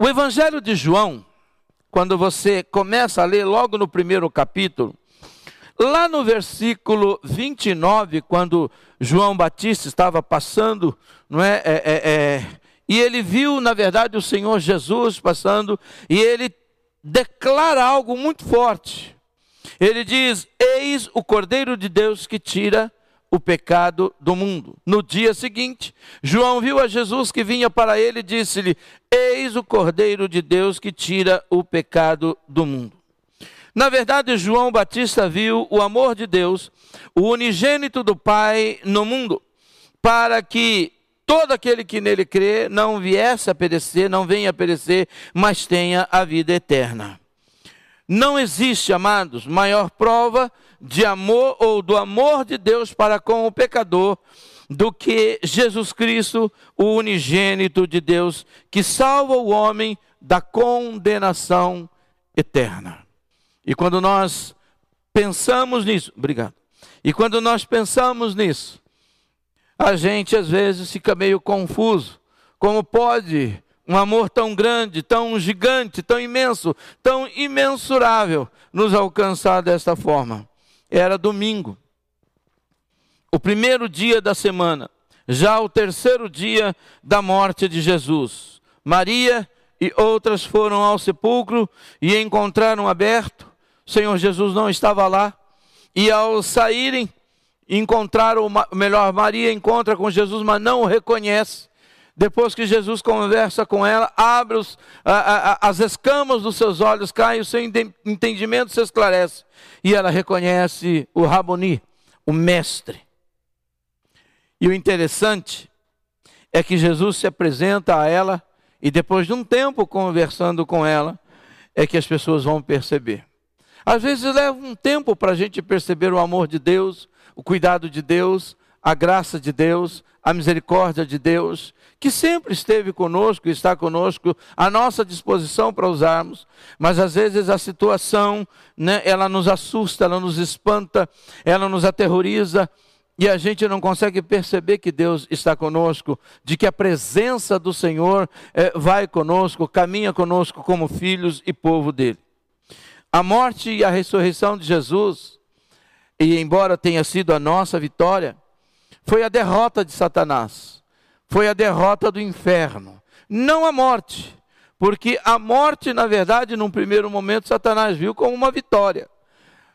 O Evangelho de João, quando você começa a ler logo no primeiro capítulo, lá no versículo 29, quando João Batista estava passando, não é, é, é, é e ele viu, na verdade, o Senhor Jesus passando, e ele declara algo muito forte. Ele diz: Eis o Cordeiro de Deus que tira o pecado do mundo. No dia seguinte, João viu a Jesus que vinha para ele e disse-lhe: Eis o Cordeiro de Deus que tira o pecado do mundo. Na verdade, João Batista viu o amor de Deus, o unigênito do Pai no mundo, para que todo aquele que nele crê não viesse a perecer, não venha a perecer, mas tenha a vida eterna. Não existe, amados, maior prova de amor ou do amor de Deus para com o pecador do que Jesus Cristo, o unigênito de Deus, que salva o homem da condenação eterna. E quando nós pensamos nisso, obrigado. E quando nós pensamos nisso, a gente às vezes fica meio confuso. Como pode um amor tão grande, tão gigante, tão imenso, tão imensurável nos alcançar desta forma. Era domingo, o primeiro dia da semana, já o terceiro dia da morte de Jesus. Maria e outras foram ao sepulcro e encontraram aberto. O Senhor Jesus não estava lá. E ao saírem, encontraram, melhor, Maria encontra com Jesus, mas não o reconhece. Depois que Jesus conversa com ela, abre os, a, a, as escamas dos seus olhos, caem, o seu entendimento se esclarece. E ela reconhece o Raboni, o mestre. E o interessante é que Jesus se apresenta a ela, e depois de um tempo conversando com ela, é que as pessoas vão perceber. Às vezes leva um tempo para a gente perceber o amor de Deus, o cuidado de Deus, a graça de Deus, a misericórdia de Deus, que sempre esteve conosco e está conosco, à nossa disposição para usarmos, mas às vezes a situação, né, ela nos assusta, ela nos espanta, ela nos aterroriza, e a gente não consegue perceber que Deus está conosco, de que a presença do Senhor é, vai conosco, caminha conosco como filhos e povo dele. A morte e a ressurreição de Jesus, e embora tenha sido a nossa vitória, foi a derrota de Satanás foi a derrota do inferno, não a morte. Porque a morte, na verdade, num primeiro momento, Satanás viu como uma vitória.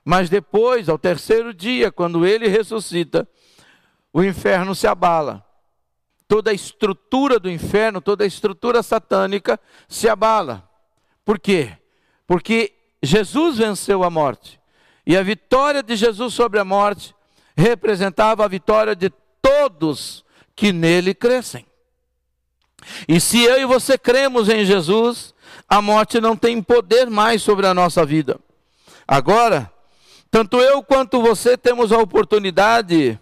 Mas depois, ao terceiro dia, quando ele ressuscita, o inferno se abala. Toda a estrutura do inferno, toda a estrutura satânica se abala. Por quê? Porque Jesus venceu a morte. E a vitória de Jesus sobre a morte representava a vitória de todos que nele crescem. E se eu e você cremos em Jesus, a morte não tem poder mais sobre a nossa vida. Agora, tanto eu quanto você temos a oportunidade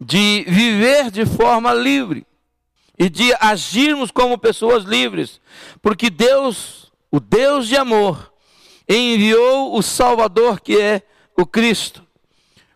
de viver de forma livre e de agirmos como pessoas livres, porque Deus, o Deus de amor, enviou o Salvador que é o Cristo.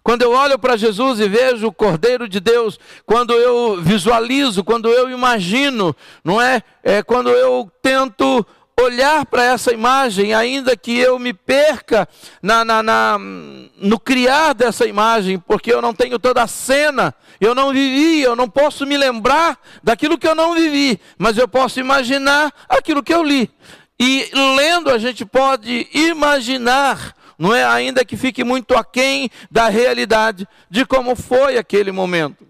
Quando eu olho para Jesus e vejo o Cordeiro de Deus, quando eu visualizo, quando eu imagino, não é? É quando eu tento olhar para essa imagem, ainda que eu me perca na, na, na, no criar dessa imagem, porque eu não tenho toda a cena, eu não vivi, eu não posso me lembrar daquilo que eu não vivi, mas eu posso imaginar aquilo que eu li. E lendo, a gente pode imaginar não é ainda que fique muito aquém da realidade de como foi aquele momento.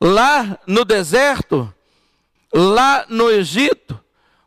Lá no deserto, lá no Egito,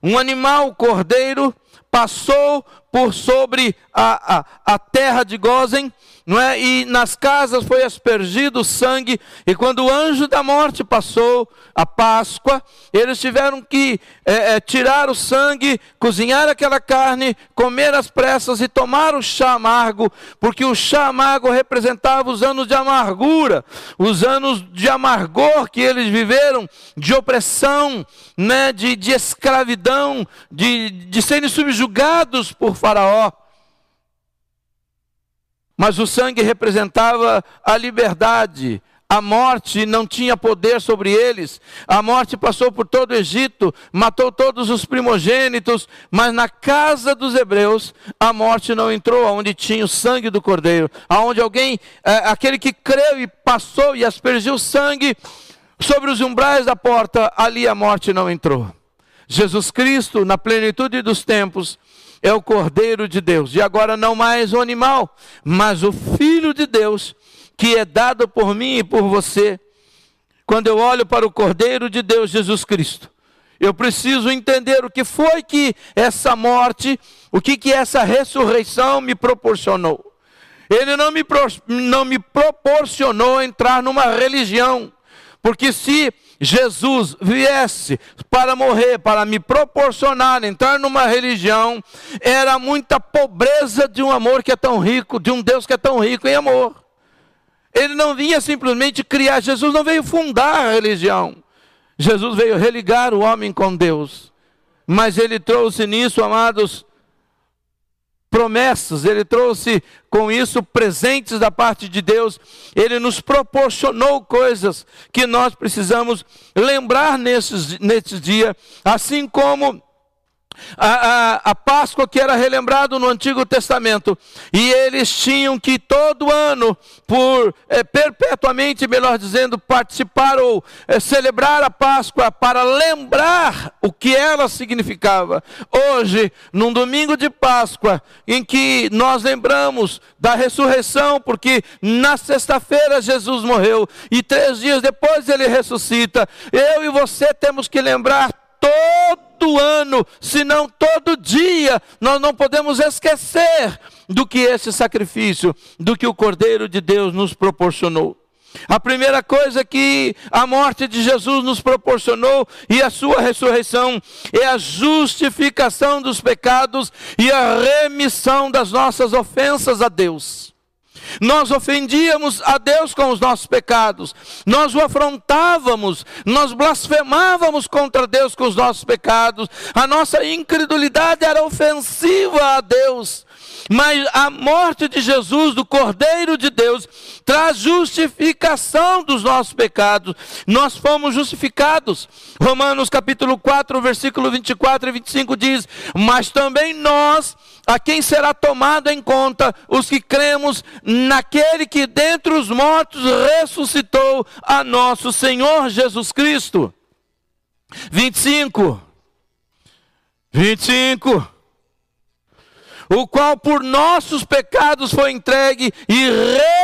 um animal cordeiro passou por sobre a, a, a terra de Gozen não é? E nas casas foi aspergido o sangue, e quando o anjo da morte passou a Páscoa, eles tiveram que é, é, tirar o sangue, cozinhar aquela carne, comer as pressas e tomar o chá amargo, porque o chá amargo representava os anos de amargura, os anos de amargor que eles viveram, de opressão, né? de, de escravidão, de, de serem subjugados por Faraó. Mas o sangue representava a liberdade, a morte não tinha poder sobre eles. A morte passou por todo o Egito, matou todos os primogênitos, mas na casa dos hebreus a morte não entrou, aonde tinha o sangue do cordeiro, aonde alguém, é, aquele que creu e passou e aspergiu sangue sobre os umbrais da porta, ali a morte não entrou. Jesus Cristo, na plenitude dos tempos, é o Cordeiro de Deus, e agora não mais o animal, mas o Filho de Deus que é dado por mim e por você, quando eu olho para o Cordeiro de Deus, Jesus Cristo, eu preciso entender o que foi que essa morte, o que que essa ressurreição me proporcionou. Ele não me, não me proporcionou entrar numa religião, porque se Jesus viesse para morrer, para me proporcionar entrar numa religião, era muita pobreza de um amor que é tão rico, de um Deus que é tão rico em amor. Ele não vinha simplesmente criar, Jesus não veio fundar a religião. Jesus veio religar o homem com Deus. Mas ele trouxe nisso, amados, promessas, ele trouxe com isso presentes da parte de Deus, ele nos proporcionou coisas que nós precisamos lembrar nesses, nesses dias, assim como a, a, a, Páscoa que era relembrado no Antigo Testamento, e eles tinham que todo ano, por é, perpetuamente, melhor dizendo, participar ou é, celebrar a Páscoa para lembrar o que ela significava. Hoje, num domingo de Páscoa, em que nós lembramos da ressurreição, porque na sexta-feira Jesus morreu e três dias depois ele ressuscita, eu e você temos que lembrar todo ano, se não todo dia, nós não podemos esquecer do que esse sacrifício, do que o Cordeiro de Deus nos proporcionou. A primeira coisa que a morte de Jesus nos proporcionou e a sua ressurreição é a justificação dos pecados e a remissão das nossas ofensas a Deus. Nós ofendíamos a Deus com os nossos pecados, nós o afrontávamos, nós blasfemávamos contra Deus com os nossos pecados, a nossa incredulidade era ofensiva a Deus. Mas a morte de Jesus, do Cordeiro de Deus, traz justificação dos nossos pecados. Nós fomos justificados. Romanos capítulo 4, versículo 24 e 25 diz: Mas também nós, a quem será tomado em conta, os que cremos naquele que dentre os mortos ressuscitou a nosso Senhor Jesus Cristo. 25. 25 o qual por nossos pecados foi entregue e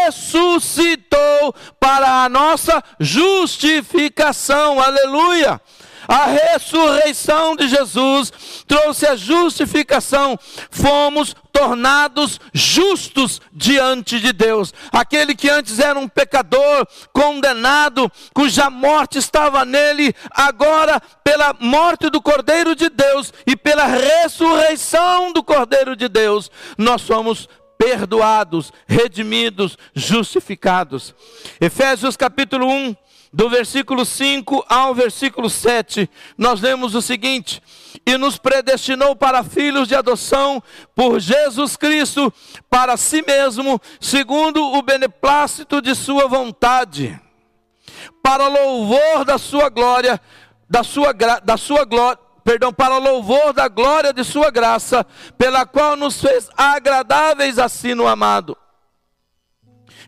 ressuscitou para a nossa justificação. Aleluia! A ressurreição de Jesus trouxe a justificação. Fomos tornados justos diante de Deus. Aquele que antes era um pecador, condenado, cuja morte estava nele, agora, pela morte do Cordeiro de Deus e pela ressurreição do Cordeiro de Deus, nós somos perdoados, redimidos, justificados. Efésios capítulo 1, do versículo 5 ao versículo 7, nós lemos o seguinte: E nos predestinou para filhos de adoção por Jesus Cristo, para si mesmo, segundo o beneplácito de Sua vontade, para louvor da Sua glória, da Sua, da sua glória, perdão, para louvor da glória de Sua graça, pela qual nos fez agradáveis assim no amado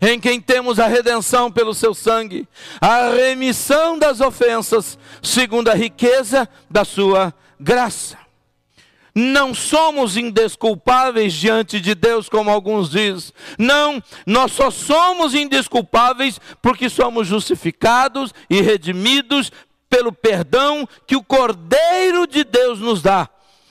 em quem temos a redenção pelo seu sangue, a remissão das ofensas, segundo a riqueza da sua graça. Não somos indesculpáveis diante de Deus, como alguns dizem. Não, nós só somos indesculpáveis porque somos justificados e redimidos pelo perdão que o Cordeiro de Deus nos dá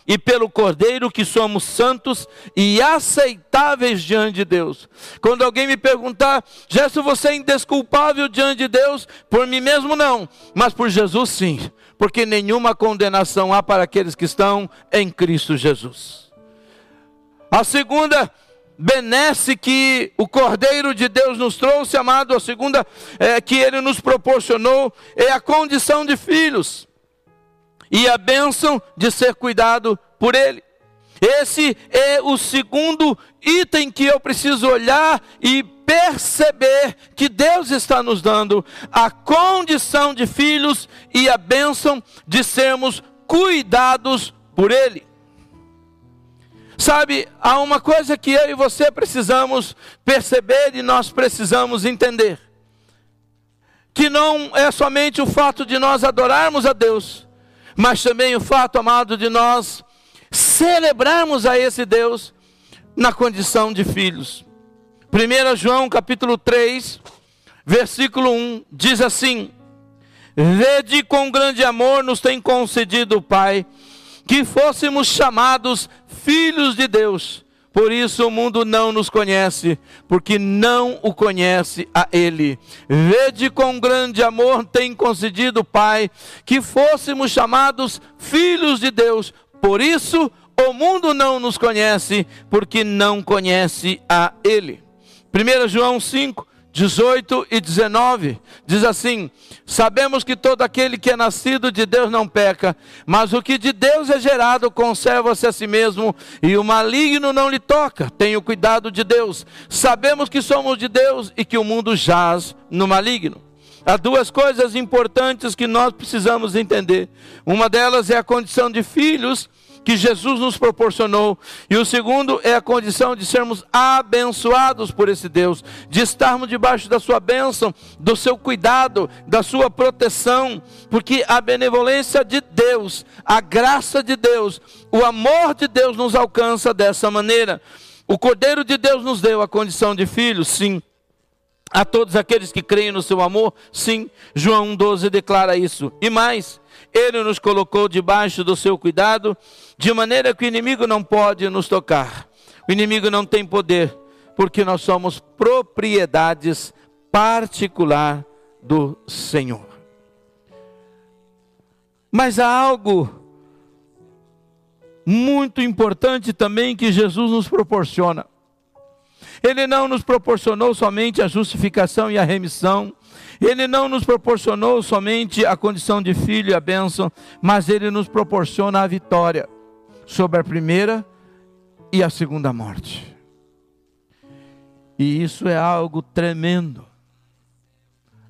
e pelo Cordeiro que somos santos e aceitáveis diante de Deus. Quando alguém me perguntar, Gesso, você é indesculpável diante de Deus? Por mim mesmo não, mas por Jesus sim, porque nenhuma condenação há para aqueles que estão em Cristo Jesus. A segunda benesse que o Cordeiro de Deus nos trouxe, amado, a segunda é, que ele nos proporcionou é a condição de filhos e a bênção de ser cuidado por Ele. Esse é o segundo item que eu preciso olhar e perceber que Deus está nos dando a condição de filhos e a bênção de sermos cuidados por Ele. Sabe, há uma coisa que eu e você precisamos perceber e nós precisamos entender: que não é somente o fato de nós adorarmos a Deus, mas também o fato, amado, de nós celebrarmos a esse Deus na condição de filhos. 1 João capítulo 3, versículo 1 diz assim: Vede com grande amor nos tem concedido o Pai, que fôssemos chamados filhos de Deus. Por isso o mundo não nos conhece, porque não o conhece a Ele. Vede com grande amor tem concedido o Pai que fôssemos chamados filhos de Deus. Por isso o mundo não nos conhece, porque não conhece a Ele. 1 João 5, 18 e 19 diz assim: Sabemos que todo aquele que é nascido de Deus não peca, mas o que de Deus é gerado conserva-se a si mesmo, e o maligno não lhe toca. Tenha o cuidado de Deus. Sabemos que somos de Deus e que o mundo jaz no maligno. Há duas coisas importantes que nós precisamos entender. Uma delas é a condição de filhos que Jesus nos proporcionou. E o segundo é a condição de sermos abençoados por esse Deus, de estarmos debaixo da sua bênção, do seu cuidado, da sua proteção, porque a benevolência de Deus, a graça de Deus, o amor de Deus nos alcança dessa maneira. O Cordeiro de Deus nos deu a condição de filhos, sim. A todos aqueles que creem no seu amor, sim. João 12 declara isso. E mais, ele nos colocou debaixo do seu cuidado, de maneira que o inimigo não pode nos tocar. O inimigo não tem poder, porque nós somos propriedades particular do Senhor. Mas há algo muito importante também que Jesus nos proporciona. Ele não nos proporcionou somente a justificação e a remissão, ele não nos proporcionou somente a condição de filho e a bênção, mas ele nos proporciona a vitória sobre a primeira e a segunda morte. E isso é algo tremendo.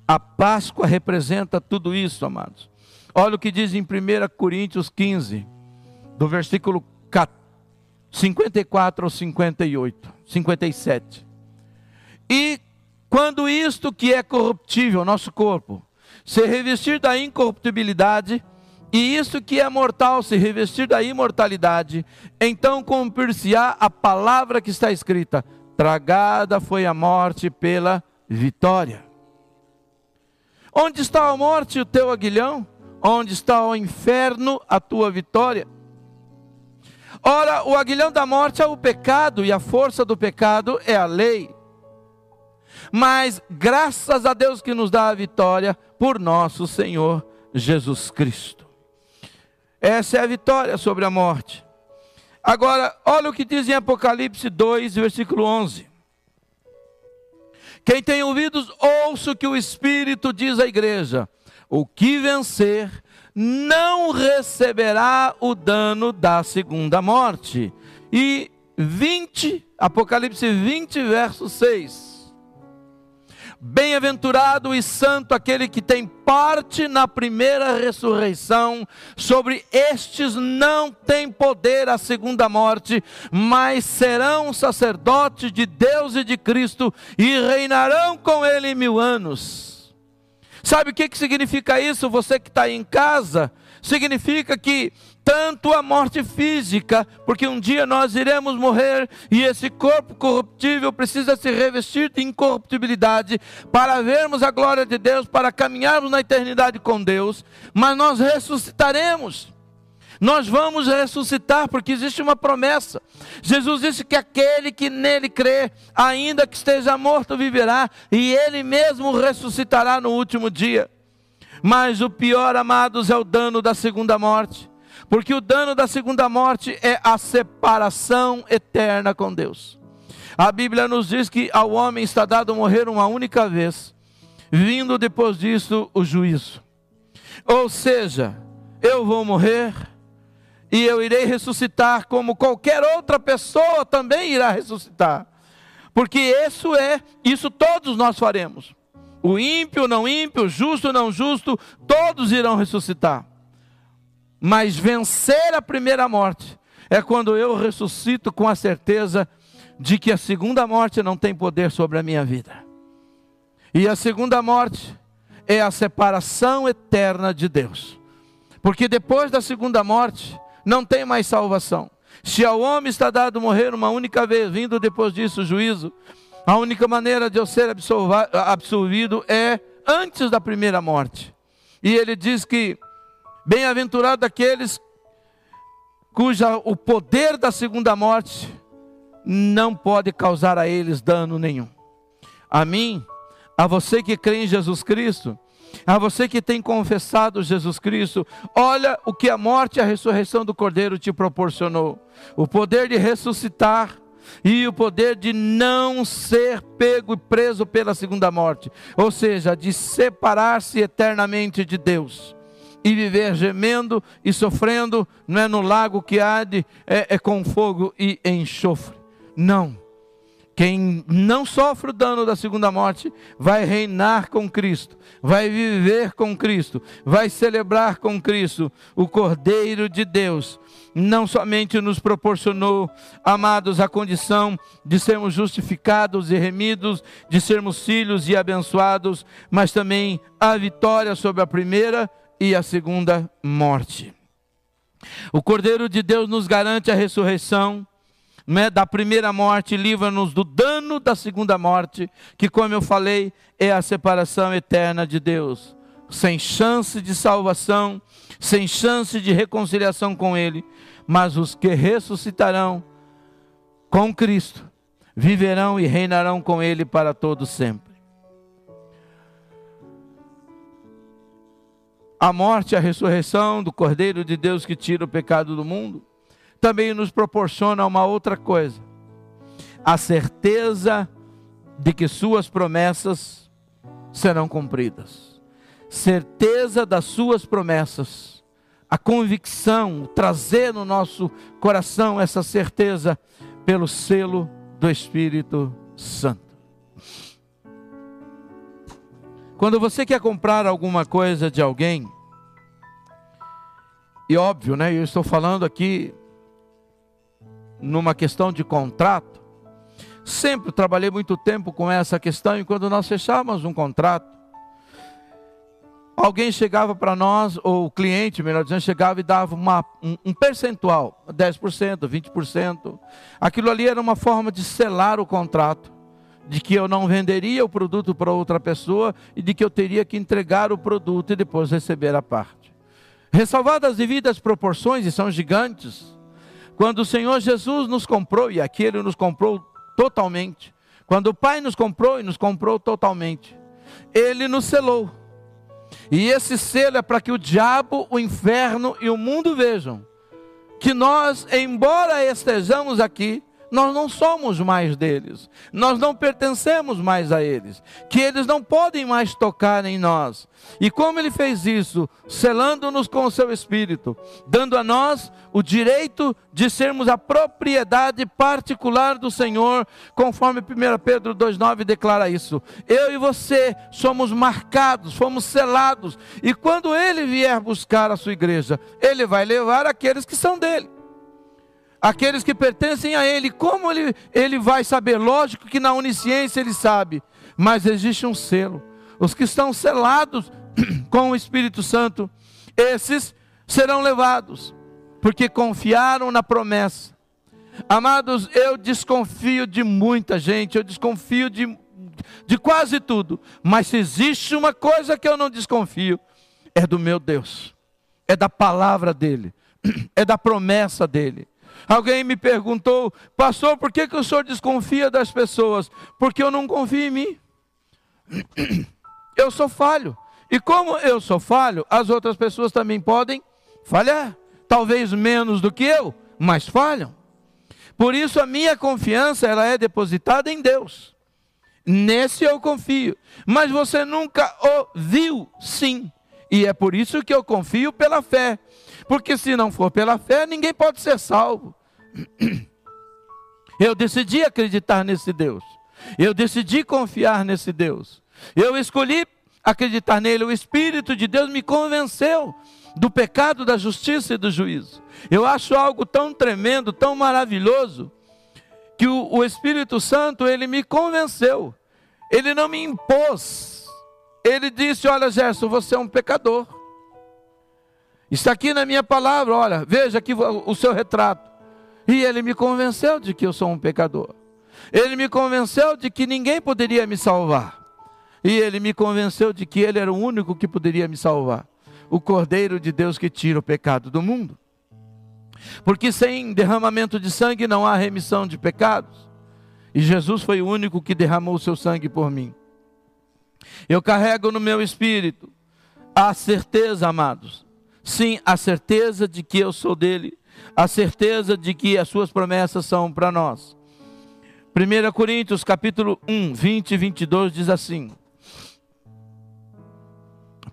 A Páscoa representa tudo isso, amados. Olha o que diz em 1 Coríntios 15, do versículo 54 ao 58, 57. E quando isto que é corruptível, nosso corpo, se revestir da incorruptibilidade, e isto que é mortal se revestir da imortalidade, então cumprir-se-á a palavra que está escrita: tragada foi a morte pela vitória. Onde está a morte, o teu aguilhão? Onde está o inferno, a tua vitória? Ora, o aguilhão da morte é o pecado, e a força do pecado é a lei. Mas graças a Deus que nos dá a vitória por nosso Senhor Jesus Cristo. Essa é a vitória sobre a morte. Agora, olha o que diz em Apocalipse 2, versículo 11. Quem tem ouvidos, ouça o que o Espírito diz à igreja. O que vencer não receberá o dano da segunda morte. E 20, Apocalipse 20, verso 6. Bem-aventurado e santo aquele que tem parte na primeira ressurreição. Sobre estes não tem poder a segunda morte, mas serão sacerdotes de Deus e de Cristo e reinarão com ele mil anos. Sabe o que, que significa isso? Você que está em casa, significa que tanto a morte física, porque um dia nós iremos morrer e esse corpo corruptível precisa se revestir de incorruptibilidade para vermos a glória de Deus, para caminharmos na eternidade com Deus, mas nós ressuscitaremos. Nós vamos ressuscitar porque existe uma promessa. Jesus disse que aquele que nele crê, ainda que esteja morto, viverá, e ele mesmo ressuscitará no último dia. Mas o pior, amados, é o dano da segunda morte. Porque o dano da segunda morte é a separação eterna com Deus. A Bíblia nos diz que ao homem está dado morrer uma única vez, vindo depois disso o juízo. Ou seja, eu vou morrer e eu irei ressuscitar como qualquer outra pessoa também irá ressuscitar. Porque isso é, isso todos nós faremos. O ímpio, não ímpio, justo, não justo, todos irão ressuscitar. Mas vencer a primeira morte é quando eu ressuscito com a certeza de que a segunda morte não tem poder sobre a minha vida. E a segunda morte é a separação eterna de Deus. Porque depois da segunda morte não tem mais salvação. Se ao homem está dado morrer uma única vez, vindo depois disso o juízo, a única maneira de eu ser absolvido é antes da primeira morte. E ele diz que bem-aventurado aqueles cuja o poder da segunda morte não pode causar a eles dano nenhum. A mim, a você que crê em Jesus Cristo, a você que tem confessado Jesus Cristo, olha o que a morte e a ressurreição do Cordeiro te proporcionou: o poder de ressuscitar e o poder de não ser pego e preso pela segunda morte, ou seja, de separar-se eternamente de Deus e viver gemendo e sofrendo, não é no lago que arde, é, é com fogo e enxofre. Não. Quem não sofre o dano da segunda morte vai reinar com Cristo, vai viver com Cristo, vai celebrar com Cristo. O Cordeiro de Deus não somente nos proporcionou, amados, a condição de sermos justificados e remidos, de sermos filhos e abençoados, mas também a vitória sobre a primeira e a segunda morte. O Cordeiro de Deus nos garante a ressurreição né, da primeira morte, livra-nos do dano da segunda morte, que, como eu falei, é a separação eterna de Deus, sem chance de salvação, sem chance de reconciliação com Ele, mas os que ressuscitarão com Cristo viverão e reinarão com Ele para todo sempre. A morte e a ressurreição do Cordeiro de Deus que tira o pecado do mundo também nos proporciona uma outra coisa: a certeza de que Suas promessas serão cumpridas. Certeza das Suas promessas. A convicção, trazer no nosso coração essa certeza pelo selo do Espírito Santo. Quando você quer comprar alguma coisa de alguém, e óbvio, né? Eu estou falando aqui numa questão de contrato. Sempre trabalhei muito tempo com essa questão e quando nós fechávamos um contrato, alguém chegava para nós, ou o cliente, melhor dizendo, chegava e dava uma, um, um percentual, 10%, 20%. Aquilo ali era uma forma de selar o contrato, de que eu não venderia o produto para outra pessoa e de que eu teria que entregar o produto e depois receber a parte. Ressalvadas as devidas proporções, e são gigantes, quando o Senhor Jesus nos comprou, e aqui Ele nos comprou totalmente, quando o Pai nos comprou e nos comprou totalmente, Ele nos selou. E esse selo é para que o diabo, o inferno e o mundo vejam que nós, embora estejamos aqui, nós não somos mais deles, nós não pertencemos mais a eles, que eles não podem mais tocar em nós. E como ele fez isso? Selando-nos com o seu espírito, dando a nós o direito de sermos a propriedade particular do Senhor, conforme 1 Pedro 2,9 declara isso. Eu e você somos marcados, fomos selados, e quando ele vier buscar a sua igreja, ele vai levar aqueles que são dele aqueles que pertencem a Ele. Como ele, ele vai saber? Lógico que na onisciência ele sabe, mas existe um selo. Os que estão selados com o Espírito Santo, esses serão levados, porque confiaram na promessa. Amados, eu desconfio de muita gente, eu desconfio de, de quase tudo, mas se existe uma coisa que eu não desconfio, é do meu Deus, é da palavra dEle, é da promessa dEle. Alguém me perguntou, pastor, por que, que o senhor desconfia das pessoas? Porque eu não confio em mim. Eu sou falho. E como eu sou falho, as outras pessoas também podem falhar. Talvez menos do que eu, mas falham. Por isso a minha confiança ela é depositada em Deus. Nesse eu confio. Mas você nunca o viu, sim. E é por isso que eu confio pela fé. Porque se não for pela fé, ninguém pode ser salvo. Eu decidi acreditar nesse Deus. Eu decidi confiar nesse Deus. Eu escolhi acreditar nele. O Espírito de Deus me convenceu do pecado, da justiça e do juízo. Eu acho algo tão tremendo, tão maravilhoso, que o, o Espírito Santo, ele me convenceu. Ele não me impôs. Ele disse: Olha, Gerson, você é um pecador. Está aqui na minha palavra, olha, veja aqui o seu retrato. E ele me convenceu de que eu sou um pecador. Ele me convenceu de que ninguém poderia me salvar. E ele me convenceu de que ele era o único que poderia me salvar o Cordeiro de Deus que tira o pecado do mundo. Porque sem derramamento de sangue não há remissão de pecados. E Jesus foi o único que derramou o seu sangue por mim. Eu carrego no meu espírito a certeza, amados. Sim, a certeza de que eu sou dele, a certeza de que as suas promessas são para nós. 1 Coríntios capítulo 1, 20 e 22 diz assim: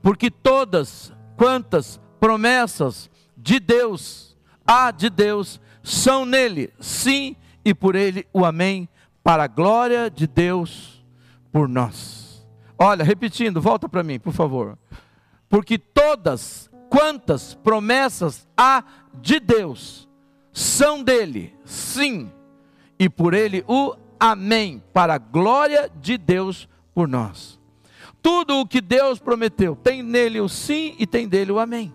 Porque todas quantas promessas de Deus há de Deus são nele, sim, e por ele o amém, para a glória de Deus por nós. Olha, repetindo, volta para mim, por favor. Porque todas quantas promessas há de Deus são dele, sim, e por ele o amém, para a glória de Deus por nós. Tudo o que Deus prometeu tem nele o sim e tem dele o amém.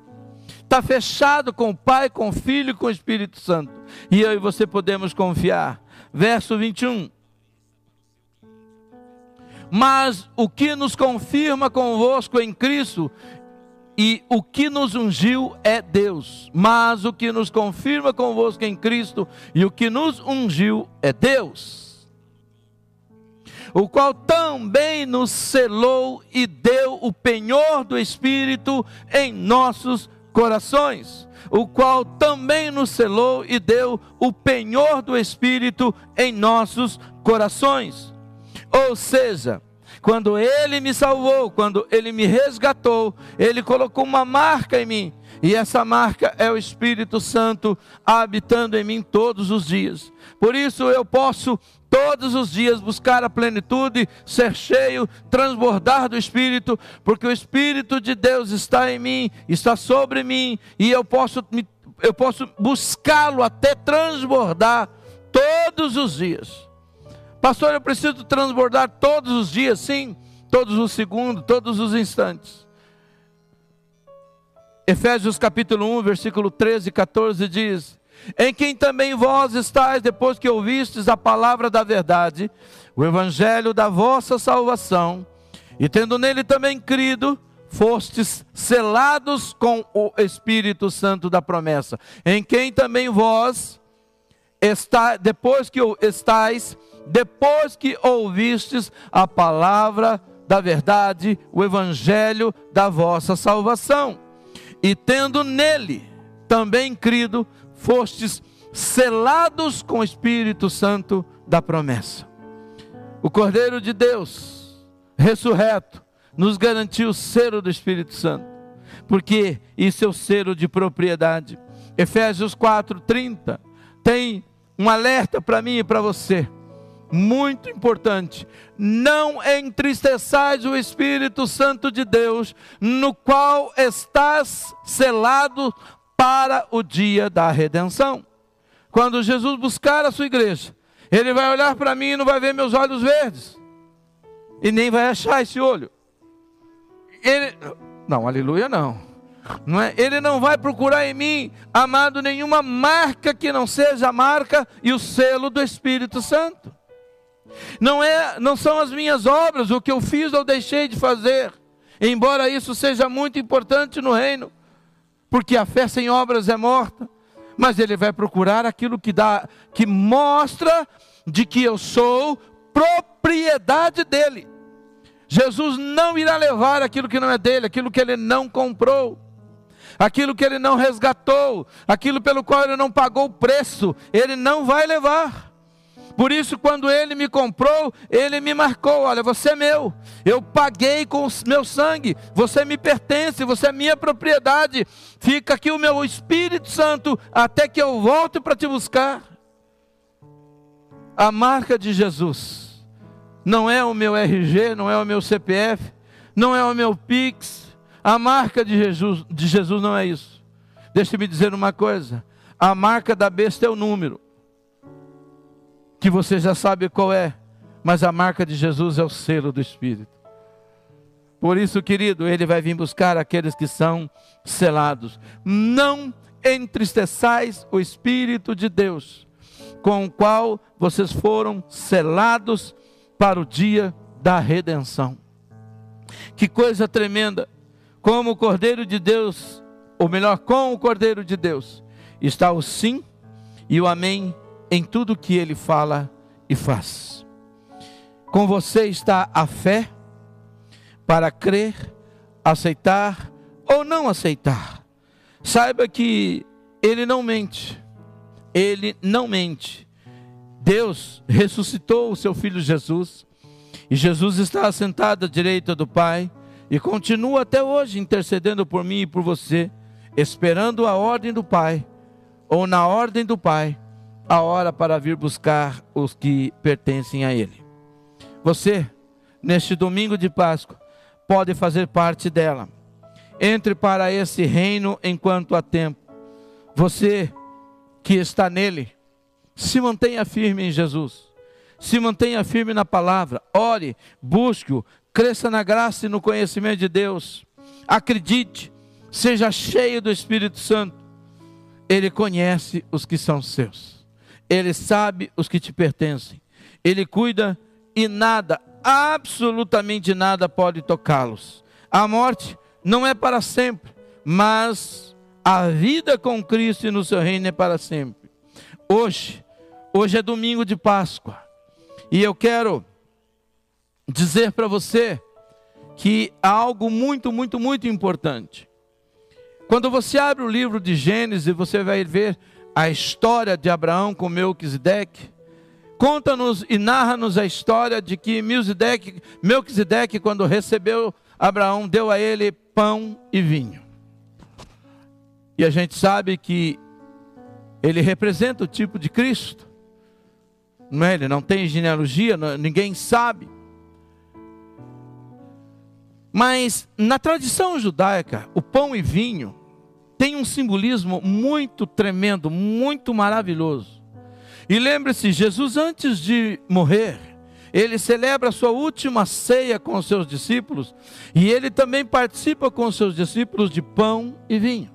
Está fechado com o Pai, com o Filho e com o Espírito Santo. E eu e você podemos confiar. Verso 21. Mas o que nos confirma convosco em Cristo e o que nos ungiu é Deus. Mas o que nos confirma convosco em Cristo e o que nos ungiu é Deus o qual também nos selou e deu o penhor do Espírito em nossos corações, o qual também nos selou e deu o penhor do Espírito em nossos corações. Ou seja, quando Ele me salvou, quando Ele me resgatou, Ele colocou uma marca em mim, e essa marca é o Espírito Santo habitando em mim todos os dias. Por isso eu posso todos os dias buscar a plenitude, ser cheio, transbordar do Espírito, porque o Espírito de Deus está em mim, está sobre mim, e eu posso, eu posso buscá-lo até transbordar todos os dias. Pastor, eu preciso transbordar todos os dias, sim, todos os segundos, todos os instantes. Efésios capítulo 1, versículo 13 e 14 diz: em quem também vós estáis, depois que ouvistes a palavra da verdade, o evangelho da vossa salvação, e tendo nele também crido, fostes selados com o Espírito Santo da promessa, em quem também vós está, depois que estáis, depois que ouvistes a palavra da verdade, o evangelho da vossa salvação, e tendo nele também crido, fostes selados com o Espírito Santo da promessa. O Cordeiro de Deus, ressurreto, nos garantiu o selo do Espírito Santo, porque isso é o selo de propriedade. Efésios 4:30 tem um alerta para mim e para você, muito importante. Não entristeçais o Espírito Santo de Deus, no qual estás selado para o dia da redenção. Quando Jesus buscar a sua igreja, ele vai olhar para mim e não vai ver meus olhos verdes, e nem vai achar esse olho. Ele, não, aleluia, não. Não é? Ele não vai procurar em mim, amado, nenhuma marca que não seja a marca e o selo do Espírito Santo. Não é, não são as minhas obras, o que eu fiz ou deixei de fazer. Embora isso seja muito importante no reino, porque a fé sem obras é morta, mas ele vai procurar aquilo que dá, que mostra de que eu sou propriedade dele. Jesus não irá levar aquilo que não é dele, aquilo que ele não comprou, aquilo que ele não resgatou, aquilo pelo qual ele não pagou o preço, ele não vai levar. Por isso, quando ele me comprou, ele me marcou: olha, você é meu, eu paguei com o meu sangue, você me pertence, você é minha propriedade. Fica aqui o meu Espírito Santo até que eu volte para te buscar. A marca de Jesus não é o meu RG, não é o meu CPF, não é o meu Pix. A marca de Jesus, de Jesus não é isso. Deixe-me dizer uma coisa: a marca da besta é o número, que você já sabe qual é, mas a marca de Jesus é o selo do Espírito. Por isso, querido, ele vai vir buscar aqueles que são selados. Não entristeçais o Espírito de Deus, com o qual vocês foram selados para o dia da redenção. Que coisa tremenda! Como o Cordeiro de Deus, ou melhor, com o Cordeiro de Deus, está o sim e o amém em tudo que ele fala e faz. Com você está a fé para crer, aceitar ou não aceitar. Saiba que ele não mente. Ele não mente. Deus ressuscitou o seu filho Jesus, e Jesus está assentado à direita do Pai e continua até hoje intercedendo por mim e por você, esperando a ordem do Pai, ou na ordem do Pai, a hora para vir buscar os que pertencem a Ele. Você, neste domingo de Páscoa, pode fazer parte dela. Entre para esse reino enquanto há tempo. Você que está nele, se mantenha firme em Jesus. Se mantenha firme na palavra. Ore, busque-o, cresça na graça e no conhecimento de Deus. Acredite, seja cheio do Espírito Santo. Ele conhece os que são seus. Ele sabe os que te pertencem. Ele cuida e nada, absolutamente nada pode tocá-los. A morte não é para sempre, mas a vida com Cristo e no seu reino é para sempre. Hoje, hoje é domingo de Páscoa. E eu quero dizer para você que há algo muito, muito, muito importante. Quando você abre o livro de Gênesis, você vai ver a história de Abraão com Melquisedeque. Conta-nos e narra-nos a história de que Melquisedeque, quando recebeu Abraão, deu a ele pão e vinho. E a gente sabe que ele representa o tipo de Cristo. Não é? Ele não tem genealogia, ninguém sabe. Mas na tradição judaica, o pão e vinho tem um simbolismo muito tremendo, muito maravilhoso. E lembre-se, Jesus antes de morrer, ele celebra a sua última ceia com os seus discípulos e ele também participa com os seus discípulos de pão e vinho.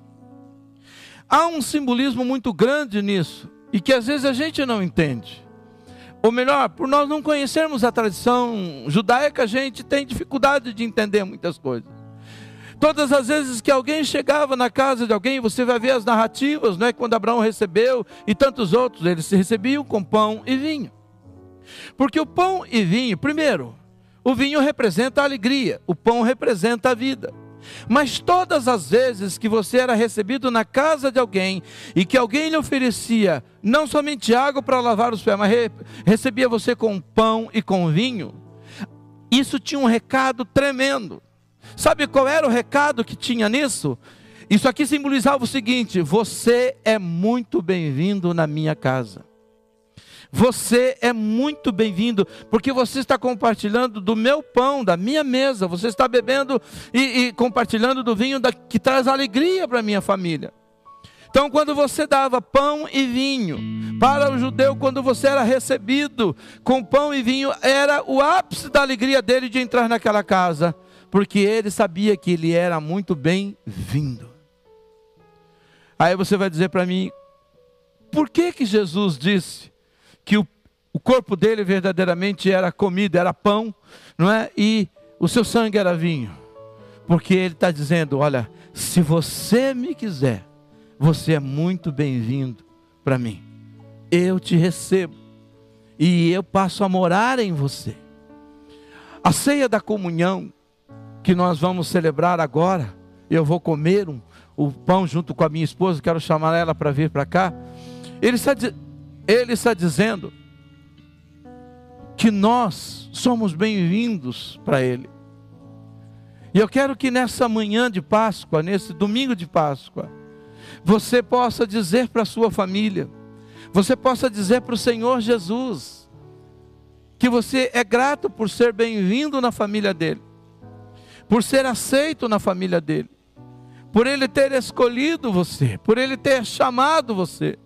Há um simbolismo muito grande nisso e que às vezes a gente não entende. Ou melhor, por nós não conhecermos a tradição judaica, a gente tem dificuldade de entender muitas coisas. Todas as vezes que alguém chegava na casa de alguém, você vai ver as narrativas, não é? Quando Abraão recebeu e tantos outros, eles se recebiam com pão e vinho. Porque o pão e vinho, primeiro, o vinho representa a alegria, o pão representa a vida. Mas todas as vezes que você era recebido na casa de alguém e que alguém lhe oferecia não somente água para lavar os pés, mas re recebia você com pão e com vinho, isso tinha um recado tremendo. Sabe qual era o recado que tinha nisso? Isso aqui simbolizava o seguinte: você é muito bem-vindo na minha casa. Você é muito bem-vindo, porque você está compartilhando do meu pão, da minha mesa, você está bebendo e, e compartilhando do vinho da, que traz alegria para a minha família. Então, quando você dava pão e vinho para o judeu, quando você era recebido com pão e vinho, era o ápice da alegria dele de entrar naquela casa, porque ele sabia que ele era muito bem-vindo. Aí você vai dizer para mim, por que que Jesus disse que o, o corpo dele verdadeiramente era comida, era pão, não é? E o seu sangue era vinho. Porque ele está dizendo: olha, se você me quiser, você é muito bem-vindo para mim. Eu te recebo e eu passo a morar em você. A ceia da comunhão que nós vamos celebrar agora, eu vou comer um, o pão junto com a minha esposa, quero chamar ela para vir para cá. Ele está, ele está dizendo que nós somos bem-vindos para Ele. E eu quero que nessa manhã de Páscoa, nesse domingo de Páscoa, você possa dizer para a sua família, você possa dizer para o Senhor Jesus, que você é grato por ser bem-vindo na família dele, por ser aceito na família dele, por ele ter escolhido você, por ele ter chamado você.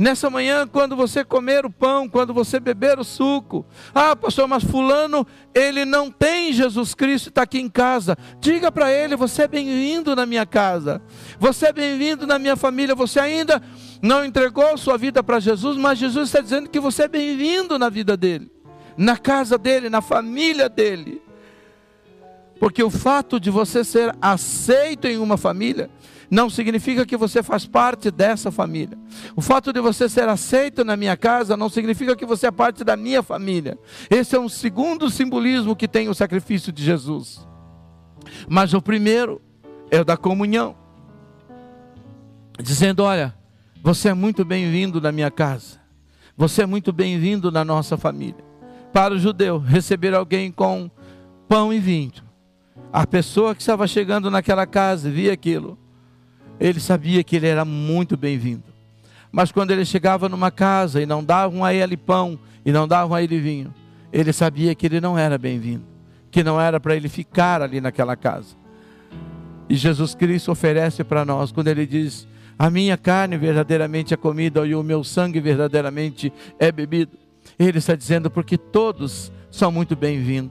Nessa manhã, quando você comer o pão, quando você beber o suco, ah, pastor, mas Fulano, ele não tem Jesus Cristo, está aqui em casa. Diga para ele: você é bem-vindo na minha casa, você é bem-vindo na minha família. Você ainda não entregou sua vida para Jesus, mas Jesus está dizendo que você é bem-vindo na vida dele, na casa dele, na família dele. Porque o fato de você ser aceito em uma família não significa que você faz parte dessa família. O fato de você ser aceito na minha casa não significa que você é parte da minha família. Esse é um segundo simbolismo que tem o sacrifício de Jesus. Mas o primeiro é o da comunhão. Dizendo: Olha, você é muito bem-vindo na minha casa. Você é muito bem-vindo na nossa família. Para o judeu, receber alguém com pão e vinho. A pessoa que estava chegando naquela casa via aquilo ele sabia que ele era muito bem-vindo. Mas quando ele chegava numa casa e não davam a ele pão e não davam a ele vinho, ele sabia que ele não era bem-vindo, que não era para ele ficar ali naquela casa. E Jesus Cristo oferece para nós quando ele diz: A minha carne verdadeiramente é comida e o meu sangue verdadeiramente é bebido. Ele está dizendo porque todos são muito bem-vindos.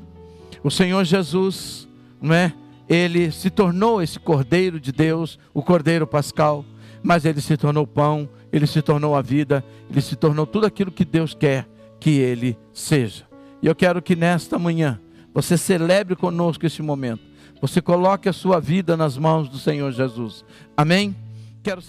O Senhor Jesus, não é? Ele se tornou esse Cordeiro de Deus, o Cordeiro Pascal, mas ele se tornou pão, ele se tornou a vida, ele se tornou tudo aquilo que Deus quer que ele seja. E eu quero que nesta manhã você celebre conosco esse momento. Você coloque a sua vida nas mãos do Senhor Jesus. Amém? Quero